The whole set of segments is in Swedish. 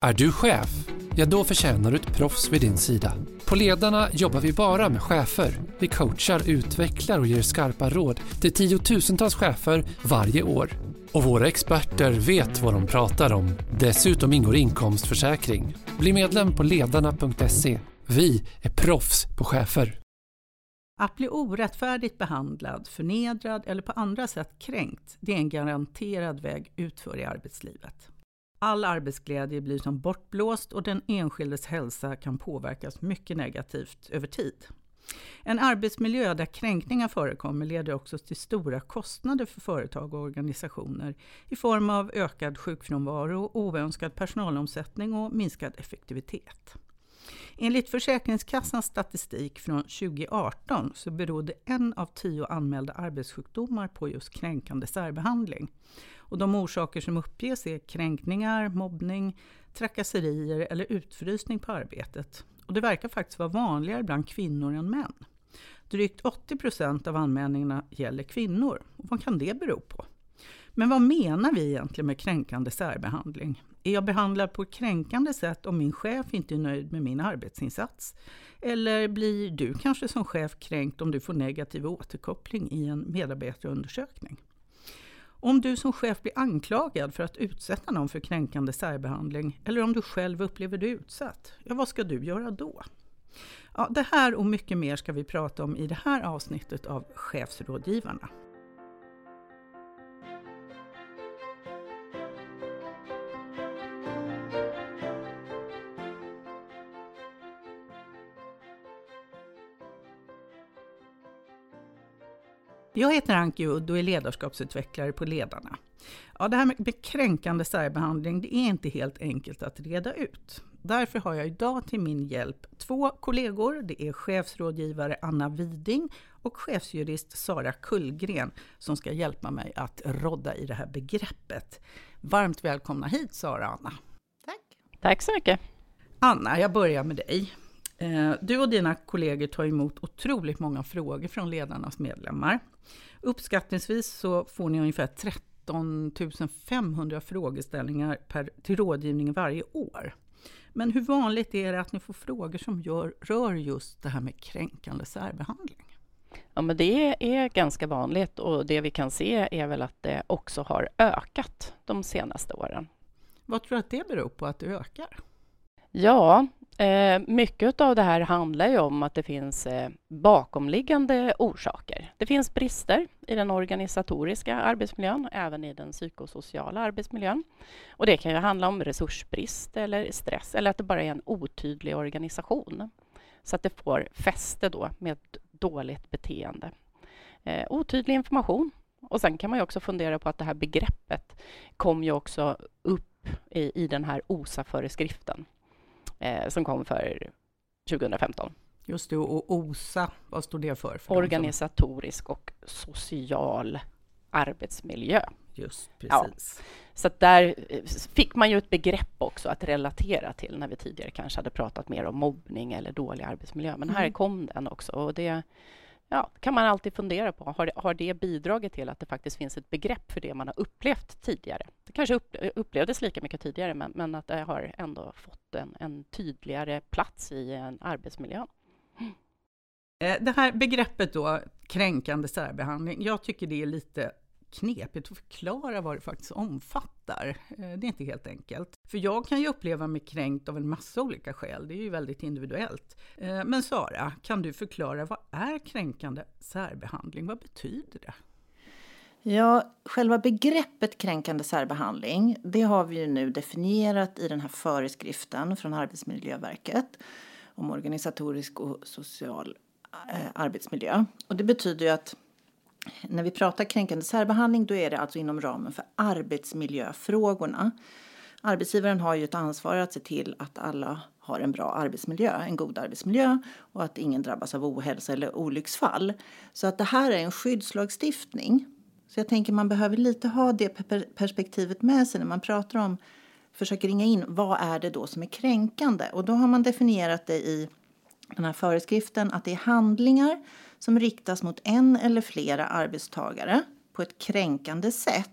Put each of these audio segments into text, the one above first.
Är du chef? Ja, då förtjänar du ett proffs vid din sida. På Ledarna jobbar vi bara med chefer. Vi coachar, utvecklar och ger skarpa råd till tiotusentals chefer varje år. Och våra experter vet vad de pratar om. Dessutom ingår inkomstförsäkring. Bli medlem på ledarna.se. Vi är proffs på chefer. Att bli orättfärdigt behandlad, förnedrad eller på andra sätt kränkt, det är en garanterad väg utför i arbetslivet. All arbetsglädje blir som bortblåst och den enskildes hälsa kan påverkas mycket negativt över tid. En arbetsmiljö där kränkningar förekommer leder också till stora kostnader för företag och organisationer i form av ökad sjukfrånvaro, oönskad personalomsättning och minskad effektivitet. Enligt Försäkringskassans statistik från 2018 så berodde en av tio anmälda arbetssjukdomar på just kränkande särbehandling. Och de orsaker som uppges är kränkningar, mobbning, trakasserier eller utfrysning på arbetet. Och det verkar faktiskt vara vanligare bland kvinnor än män. Drygt 80 procent av anmälningarna gäller kvinnor. Och vad kan det bero på? Men vad menar vi egentligen med kränkande särbehandling? Är jag behandlad på ett kränkande sätt om min chef inte är nöjd med min arbetsinsats? Eller blir du kanske som chef kränkt om du får negativ återkoppling i en medarbetarundersökning? Om du som chef blir anklagad för att utsätta någon för kränkande särbehandling eller om du själv upplever dig utsatt, ja vad ska du göra då? Ja, det här och mycket mer ska vi prata om i det här avsnittet av Chefsrådgivarna. Jag heter Anki Udd och är ledarskapsutvecklare på Ledarna. Ja, det här med kränkande särbehandling det är inte helt enkelt att reda ut. Därför har jag idag till min hjälp två kollegor. Det är chefsrådgivare Anna Widing och chefsjurist Sara Kullgren som ska hjälpa mig att rodda i det här begreppet. Varmt välkomna hit Sara och Anna. Tack. Tack så mycket. Anna, jag börjar med dig. Eh, du och dina kollegor tar emot otroligt många frågor från ledarnas medlemmar. Uppskattningsvis så får ni ungefär 13 500 frågeställningar per, till rådgivning varje år. Men hur vanligt är det att ni får frågor som gör, rör just det här med kränkande särbehandling? Ja, men det är ganska vanligt och det vi kan se är väl att det också har ökat de senaste åren. Vad tror du att det beror på att det ökar? Ja, Eh, mycket av det här handlar ju om att det finns eh, bakomliggande orsaker. Det finns brister i den organisatoriska arbetsmiljön, även i den psykosociala arbetsmiljön. Och det kan ju handla om resursbrist eller stress eller att det bara är en otydlig organisation. Så att det får fäste då med dåligt beteende. Eh, otydlig information. Och sen kan man ju också fundera på att det här begreppet kom ju också upp i, i den här OSA-föreskriften eh, som kom för 2015. Just det, och OSA, vad står det för? för Organisatorisk och social arbetsmiljö. Just precis. Ja. Så där eh, fick man ju ett begrepp också att relatera till när vi tidigare kanske hade pratat mer om mobbning eller dålig arbetsmiljö. Men här mm. kom den också och det ja, kan man alltid fundera på. Har det, har det bidragit till att det faktiskt finns ett begrepp för det man har upplevt tidigare? Det kanske upp, upplevdes lika mycket tidigare, men, men, att det har ändå fått en, en tydligare plats i eh, en arbetsmiljö. Eh, det här begreppet då, kränkande särbehandling, jag tycker det är lite knepigt att förklara vad det faktiskt omfattar. Eh, det är inte helt enkelt. För jag kan ju uppleva mig kränkt av en massa olika skäl, det är ju väldigt individuellt. Men Sara, kan du förklara vad är kränkande särbehandling? Vad betyder det? Ja, själva begreppet kränkande särbehandling, det har vi ju nu definierat i den här föreskriften från Arbetsmiljöverket om organisatorisk och social eh, arbetsmiljö. Och det betyder ju att när vi pratar kränkande särbehandling då är det alltså inom ramen för arbetsmiljöfrågorna. Arbetsgivaren har ju ett ansvar att se till att alla har en bra arbetsmiljö, en god arbetsmiljö och att ingen drabbas av ohälsa eller olycksfall. Så att det här är en skyddslagstiftning. Så jag tänker man behöver lite ha det perspektivet med sig när man pratar om, försöker ringa in vad är det då som är kränkande? Och då har man definierat det i den här föreskriften att det är handlingar som riktas mot en eller flera arbetstagare på ett kränkande sätt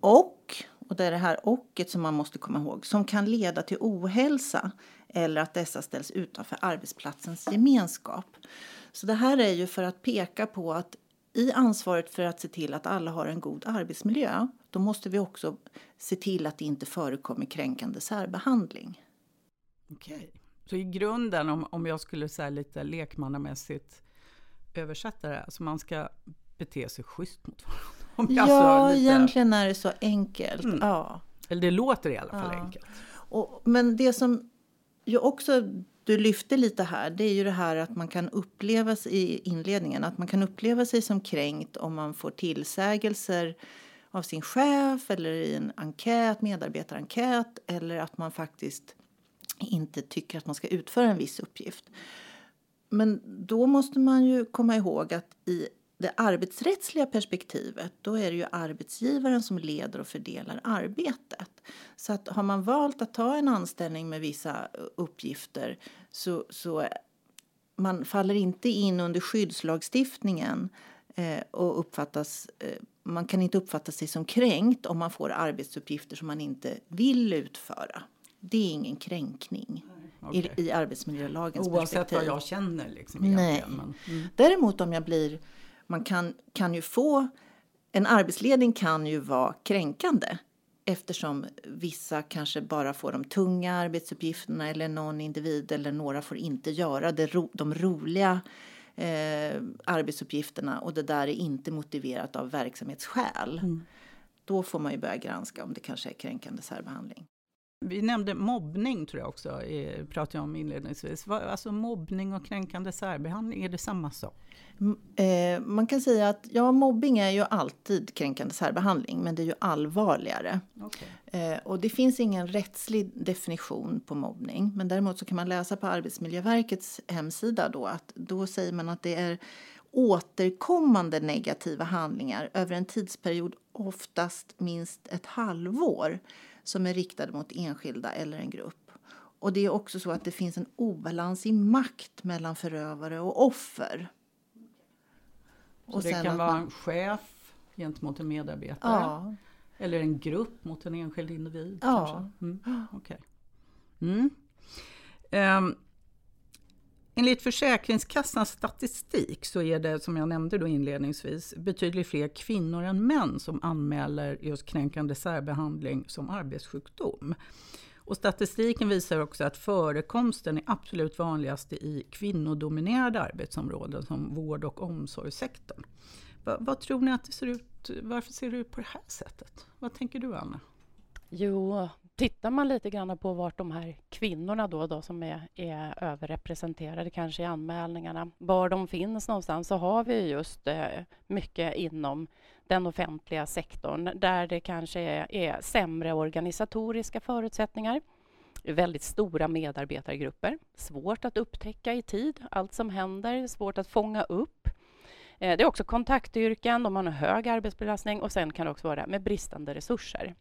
och, och det är det här ochet som man måste komma ihåg, som kan leda till ohälsa eller att dessa ställs utanför arbetsplatsens gemenskap. Så det här är ju för att peka på att i ansvaret för att se till att alla har en god arbetsmiljö, då måste vi också se till att det inte förekommer kränkande särbehandling. Okej. Så i grunden, om, om jag skulle säga lite lekmannamässigt översätta det, alltså man ska bete sig schysst mot varandra? Ja, lite... egentligen är det så enkelt. Mm. Ja. Eller det låter i alla fall ja. enkelt. Och, men det som ju också du lyfte lite här, det är ju det här att man kan uppleva sig i inledningen, att man kan uppleva sig som kränkt om man får tillsägelser av sin chef eller i en enkät, medarbetarenkät eller att man faktiskt inte tycker att man ska utföra en viss uppgift. Men då måste man ju komma ihåg att i det arbetsrättsliga perspektivet då är det ju arbetsgivaren som leder och fördelar arbetet. Så att har man valt att ta en anställning med vissa uppgifter så, så man faller inte in under skyddslagstiftningen eh, och uppfattas, eh, man kan inte uppfatta sig som kränkt om man får arbetsuppgifter som man inte vill utföra. Det är ingen kränkning. Okay. I, i arbetsmiljölagens Oavsett perspektiv. vad jag känner? Liksom, Nej. Men, mm. Däremot om jag blir man kan, kan ju få... En arbetsledning kan ju vara kränkande eftersom vissa kanske bara får de tunga arbetsuppgifterna eller någon individ eller några får inte göra det, de roliga eh, arbetsuppgifterna och det där är inte motiverat av verksamhetsskäl. Mm. Då får man ju börja granska om det kanske är kränkande särbehandling. Vi nämnde mobbning tror jag också, pratade jag om inledningsvis. Alltså mobbning och kränkande särbehandling, är det samma sak? Eh, man kan säga att ja, mobbing är ju alltid kränkande särbehandling, men det är ju allvarligare. Okay. Eh, och det finns ingen rättslig definition på mobbning, men däremot så kan man läsa på Arbetsmiljöverkets hemsida då att då säger man att det är återkommande negativa handlingar över en tidsperiod oftast minst ett halvår som är riktade mot enskilda eller en grupp. Och det är också så att det finns en obalans i makt mellan förövare och offer. Så och det kan vara man... en chef gentemot en medarbetare? Ja. Eller en grupp mot en enskild individ? Ja. Mm. Okay. Mm. Um, enligt Försäkringskassans statistik så är det, som jag nämnde då inledningsvis, betydligt fler kvinnor än män som anmäler just kränkande särbehandling som arbetssjukdom. Och statistiken visar också att förekomsten är absolut vanligast i kvinnodominerade arbetsområden som vård och omsorgssektorn. Va, vad tror ni att det ser ut, varför ser det ut på det här sättet? Vad tänker du Anna? Jo, tittar man lite grann på vart de här kvinnorna då, då som är, är överrepresenterade kanske i anmälningarna, var de finns någonstans så har vi just eh, mycket inom den offentliga sektorn där det kanske är, är sämre organisatoriska förutsättningar väldigt stora medarbetargrupper. Svårt att upptäcka i tid allt som händer, svårt att fånga upp. Eh, det är också kontaktyrken, de har en hög arbetsbelastning och sen kan det också vara med bristande resurser.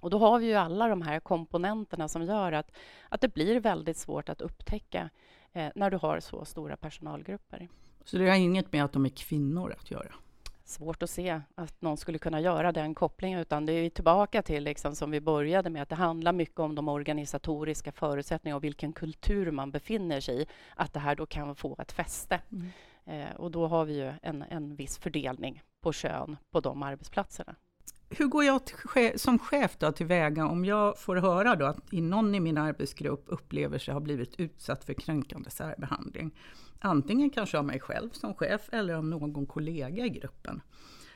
Och då har vi ju alla de här komponenterna som gör att, att det blir väldigt svårt att upptäcka eh, när du har så stora personalgrupper. Så det har inget med att de är kvinnor att göra? Svårt att se att någon skulle kunna göra den kopplingen, utan det är tillbaka till, liksom, som vi började med, att det handlar mycket om de organisatoriska förutsättningarna och vilken kultur man befinner sig i, att det här då kan få ett fäste. Mm. Eh, och då har vi ju en, en viss fördelning på kön på de arbetsplatserna hur går jag till, som chef då tillväga om jag får höra då att någon i min arbetsgrupp upplever sig ha blivit utsatt för kränkande särbehandling? Antingen kanske av mig själv som chef eller av någon kollega i gruppen.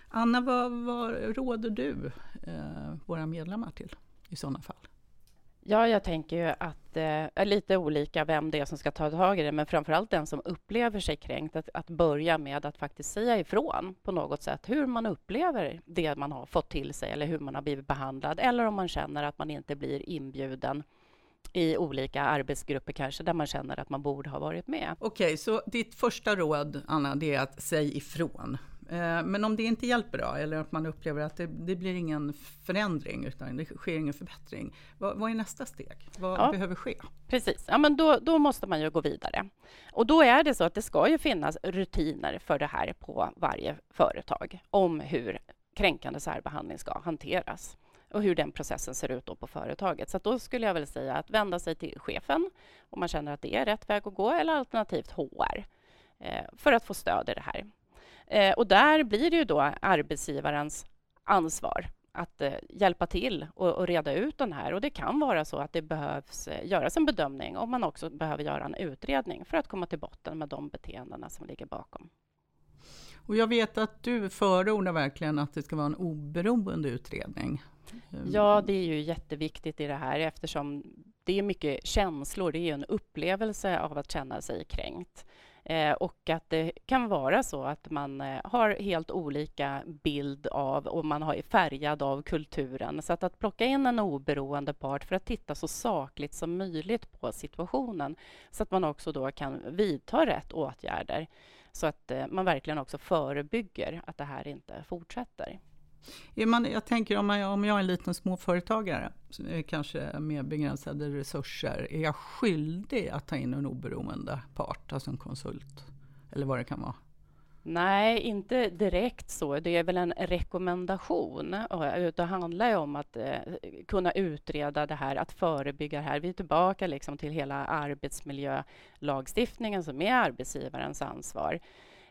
Anna, vad, vad råder du eh, våra medlemmar till i sådana fall? Ja, jag tänker ju att det eh, är lite olika vem det är som ska ta tag i det, men framför allt den som upplever sig kränkt, att, att börja med att faktiskt säga ifrån på något sätt hur man upplever det man har fått till sig eller hur man har blivit behandlad eller om man känner att man inte blir inbjuden i olika arbetsgrupper kanske, där man känner att man borde ha varit med. Okej, okay, så ditt första råd, Anna, det är att säga ifrån. Eh, men om det inte hjälper då, eller att man upplever att det, det blir ingen förändring, utan det sker ingen förbättring. Vad, vad är nästa steg? Vad ja, behöver ske? Precis, ja, men då, då måste man ju gå vidare. Och då är det så att det ska ju finnas rutiner för det här på varje företag, om hur kränkande särbehandling ska hanteras. och hur den processen ser ut på företaget. Så då skulle jag väl säga att vända sig till chefen om man känner att det är rätt väg att gå eller alternativt HR eh, för att få stöd i det här. Eh, och där blir det ju då arbetsgivarens ansvar att eh, hjälpa till och, och, reda ut den här. Och det kan vara så att det behövs eh, göras en bedömning om man också behöver göra en utredning för att komma till botten med de beteendena som ligger bakom. Och jag vet att du förordar verkligen att det ska vara en oberoende utredning. Ja, det är ju jätteviktigt i det här eftersom det är mycket känslor. Det är en upplevelse av att känna sig kränkt. Eh, och att det kan vara så att man eh, har helt olika bild av och man är färgad av kulturen. Så att, att plocka in en oberoende part för att titta så sakligt som möjligt på situationen så att man också då kan vidta rätt åtgärder så att eh, man verkligen också förebygger att det här inte fortsätter. Man, jag tänker om, man, om jag är en liten småföretagare, kanske med begränsade resurser, är jag skyldig att ta in en oberoende part, alltså en konsult? Eller vad det kan vara? Nej, inte direkt så. Det är väl en rekommendation. Eh, det handlar ju om att eh, kunna utreda det här, att förebygga det här. Vi är tillbaka liksom till hela arbetsmiljölagstiftningen som är arbetsgivarens ansvar.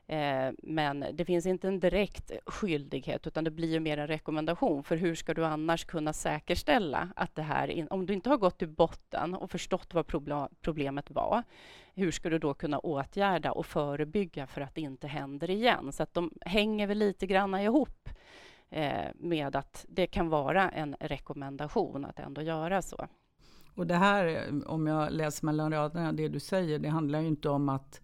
Eh, men det finns inte en direkt skyldighet utan det blir mer en rekommendation. För hur ska du annars kunna säkerställa att det här... Om du inte har gått till botten och förstått vad problemet var hur ska du då kunna åtgärda och förebygga för att det inte händer igen? Så att de hänger väl lite grann ihop eh, med att det kan vara en rekommendation att ändå göra så. Och det här, eh, om jag läser mellan raderna, det du säger, det handlar ju inte om att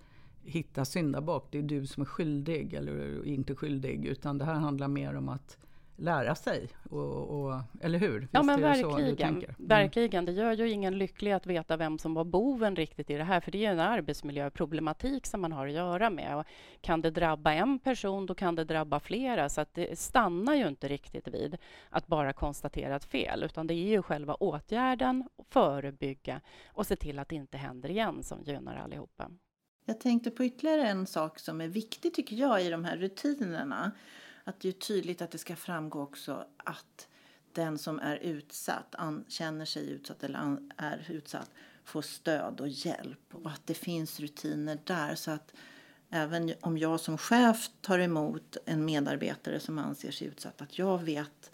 hitta syndabock. Det är du som är skyldig eller inte skyldig. Utan det här handlar mer om att lära sig. Och, och, eller hur? Visst ja, men verkligen. Mm. verkligen. Det gör ju ingen lycklig att veta vem som var boven riktigt i det här. För det är en arbetsmiljöproblematik som man har att göra med. Och kan det drabba en person, då kan det drabba flera. Så att det stannar ju inte riktigt vid att bara konstatera ett fel. Utan det är ju själva åtgärden, förebygga och se till att det inte händer igen som gynnar allihopa. Jag tänkte på ytterligare en sak som är viktig tycker jag i de här rutinerna. Att det är tydligt att det ska framgå också att den som är utsatt, an, känner sig utsatt eller an, är utsatt får stöd och hjälp. Och att det finns rutiner där. Så att även om jag som chef tar emot en medarbetare som anser sig utsatt att jag vet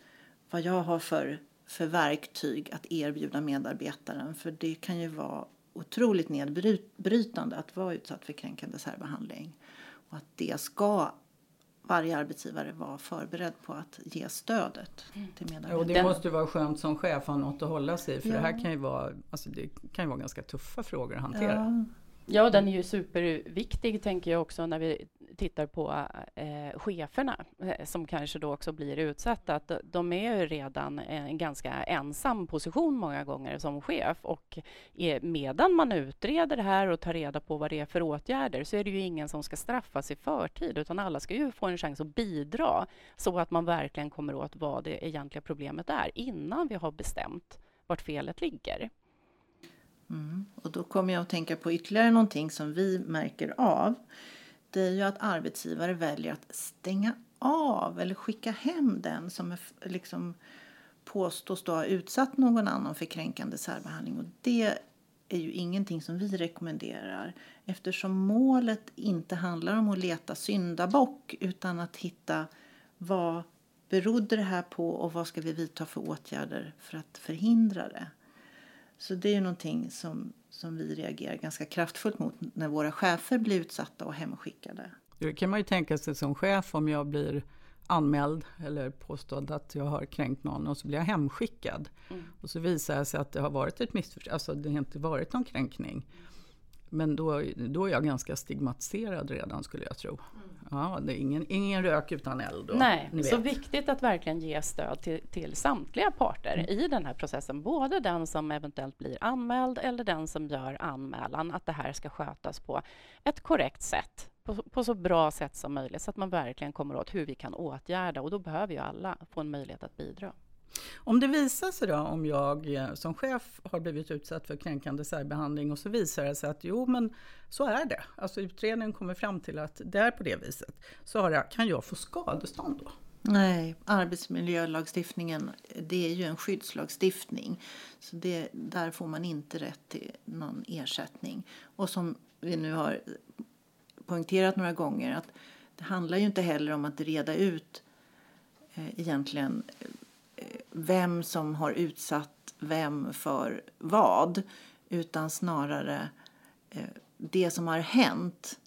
vad jag har för, för verktyg att erbjuda medarbetaren. För det kan ju vara otroligt nedbrytande att vara utsatt för kränkande särbehandling. Och att det ska varje arbetsgivare vara förberedd på att ge stödet mm. till medarbetarna. Och det måste vara skönt som chef att ha något att hålla sig i för ja. det här kan ju vara, alltså det kan ju vara ganska tuffa frågor att hantera. Ja. Ja, den är ju superviktig, tänker jag också, när vi tittar på eh, cheferna eh, som kanske då också blir utsatta. Att de är ju redan eh, en ganska ensam position många gånger som chef och är, medan man utreder det här och tar reda på vad det är för åtgärder så är det ju ingen som ska straffas i förtid utan alla ska ju få en chans att bidra så att man verkligen kommer åt vad det egentliga problemet är innan vi har bestämt vart felet ligger. Mm. Och då kommer jag att tänka på ytterligare någonting som vi märker av. Det är ju att arbetsgivare väljer att stänga av eller skicka hem den som är, liksom, påstås då ha utsatt någon annan för kränkande särbehandling. Och det är ju ingenting som vi rekommenderar eftersom målet inte handlar om att leta syndabock utan att hitta vad berodde det här på och vad ska vi vidta för åtgärder för att förhindra det. Så det är ju någonting som, som vi reagerar ganska kraftfullt mot när våra chefer blir utsatta och hemskickade. Det kan man ju tänka sig som chef om jag blir anmäld eller påstådd att jag har kränkt någon och så blir jag hemskickad. Mm. Och så visar det sig att det har varit ett missförstånd, alltså det har inte varit någon kränkning. Men då, då är jag ganska stigmatiserad redan skulle jag tro. Mm. Ja, det är ingen, ingen rök utan eld. Då, Nej, så viktigt att verkligen ge stöd till, till samtliga parter mm. i den här processen. Både den som eventuellt blir anmäld eller den som gör anmälan. Att det här ska skötas på ett korrekt sätt. På, på så bra sätt som möjligt så att man verkligen kommer åt hur vi kan åtgärda. Och då behöver ju alla få en möjlighet att bidra. Om det visar sig då, om jag eh, som chef har blivit utsatt för kränkande särbehandling och så visar det sig att jo men så är det. Alltså utredningen kommer fram till att det är på det viset. Så jag, kan jag få skadestånd då? Nej, arbetsmiljölagstiftningen det är ju en skyddslagstiftning. Så det, där får man inte rätt till någon ersättning. Och som vi nu har poängterat några gånger att det handlar ju inte heller om att reda ut eh, egentligen vem som har utsatt vem för vad utan snarare eh, det som har hänt.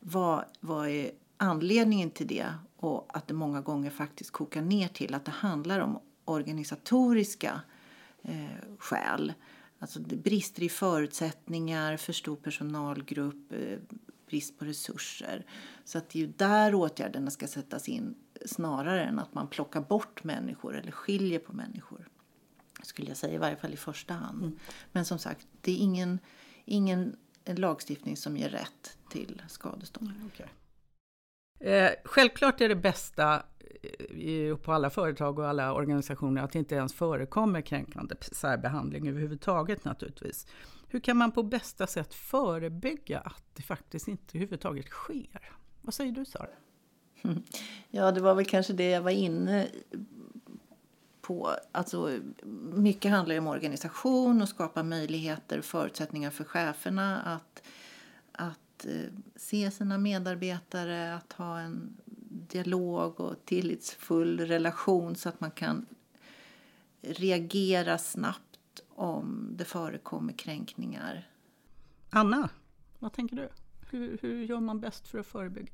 Vad, vad är anledningen till det? Och att det många gånger faktiskt kokar ner till att det handlar om organisatoriska eh, skäl. Alltså brister i förutsättningar, för stor personalgrupp, eh, brist på resurser. Så att det är ju där åtgärderna ska sättas in snarare än att man plockar bort människor eller skiljer på människor. Skulle jag säga, i varje fall i första hand. Mm. Men som sagt, det är ingen, ingen lagstiftning som ger rätt till skadestånd. Mm, okay. Eh, självklart är det bästa eh, på alla företag och alla organisationer att det inte ens förekommer kränkande särbehandling överhuvudtaget naturligtvis. Hur kan man på bästa sätt förebygga att det faktiskt inte överhuvudtaget sker? Vad säger du Sara? Ja, det var väl kanske det jag var inne på. Alltså, mycket handlar om organisation och skapa möjligheter och förutsättningar för cheferna att, att eh, se sina medarbetare, att ha en dialog och tillitsfull relation så att man kan reagera snabbt om det förekommer kränkningar. Anna, vad tänker du? Hur, hur gör man bäst för att förebygga?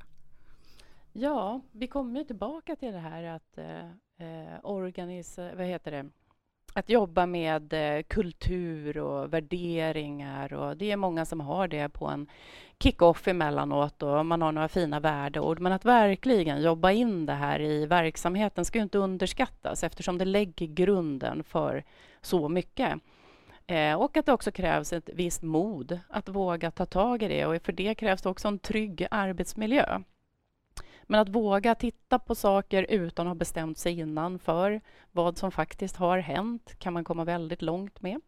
Ja, vi kommer tillbaka till det här att eh, eh organisa, vad heter det? Att jobba med eh, kultur och värderingar. Och det är många som har det på en kick-off emellanåt och man har några fina värdeord. Men att verkligen jobba in det här i verksamheten ska inte underskattas eftersom det lägger grunden för så mycket. Eh, och att det också krävs ett visst mod att våga ta tag i det och för det krävs det också en trygg arbetsmiljö. Men att våga titta på saker utan att ha bestämt sig innan för vad som faktiskt har hänt kan man komma väldigt långt med.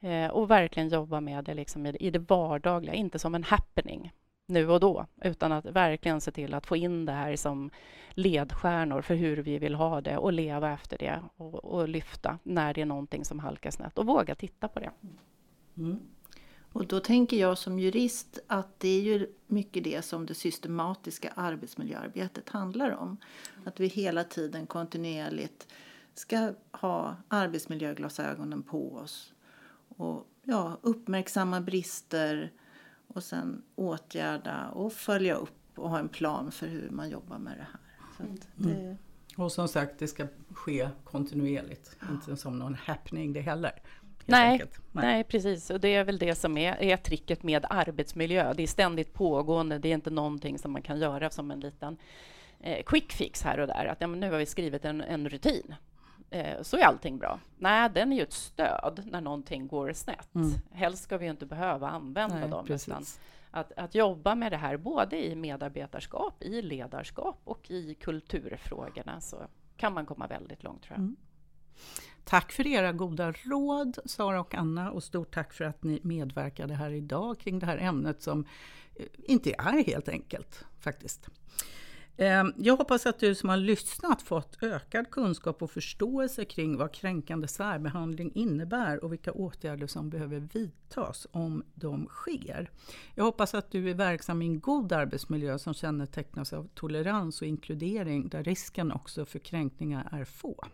Eh, och verkligen jobba med det liksom i, i det vardagliga, inte som en happening nu och då, utan att verkligen se till att få in det här som ledstjärnor för hur vi vill ha det och leva efter det och, och lyfta när det är någonting som halkar snett och våga titta på det. Mm. Och då tänker jag som jurist att det är ju mycket det som det systematiska arbetsmiljöarbetet handlar om. Att vi hela tiden kontinuerligt ska ha arbetsmiljöglasögonen på oss och ja, uppmärksamma brister och sen åtgärda och följa upp och ha en plan för hur man jobbar med det här. Det... Mm. Och som sagt, det ska ske kontinuerligt, ja. inte som någon happening det heller. Nej, nej, nej. precis. Och det är väl det som är, är tricket med arbetsmiljö. Det är ständigt pågående. Det är inte någonting som man kan göra som en liten eh, quick fix här och där. Att ja, nu har vi skrivit en, en rutin. Eh, så är allting bra. Nej, den är ju ett stöd när någonting går snett. Mm. Helst ska vi inte behöva använda nej, dem. Utan att, att jobba med det här både i medarbetarskap, i ledarskap och i kulturfrågorna så kan man komma väldigt långt, tror jag. Mm. Tack för era goda råd, Sara och Anna, och stort tack för att ni medverkade här idag kring det här ämnet som eh, inte är helt enkelt faktiskt. Ehm, jag hoppas att du som har lyssnat fått ökad kunskap och förståelse kring vad kränkande särbehandling innebär och vilka åtgärder som behöver vidtas om de sker. Jag hoppas att du är verksam i en god arbetsmiljö som kännetecknas av tolerans och inkludering där risken också för kränkningar är få.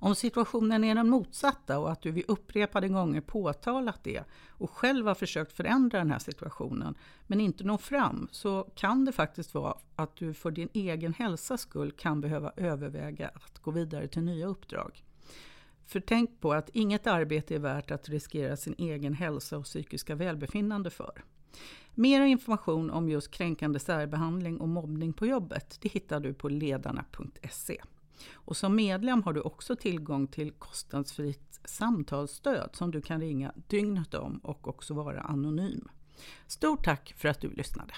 Om situationen är den motsatta och att du vid upprepade gånger påtalat det och själv har försökt förändra den här situationen men inte når fram så kan det faktiskt vara att du för din egen hälsas skull kan behöva överväga att gå vidare till nya uppdrag. För tänk på att inget arbete är värt att riskera sin egen hälsa och psykiska välbefinnande för. Mer information om just kränkande särbehandling och mobbning på jobbet det hittar du på ledarna.se. Och som medlem har du också tillgång till kostnadsfritt samtalsstöd som du kan ringa dygnet om och också vara anonym. Stort tack för att du lyssnade!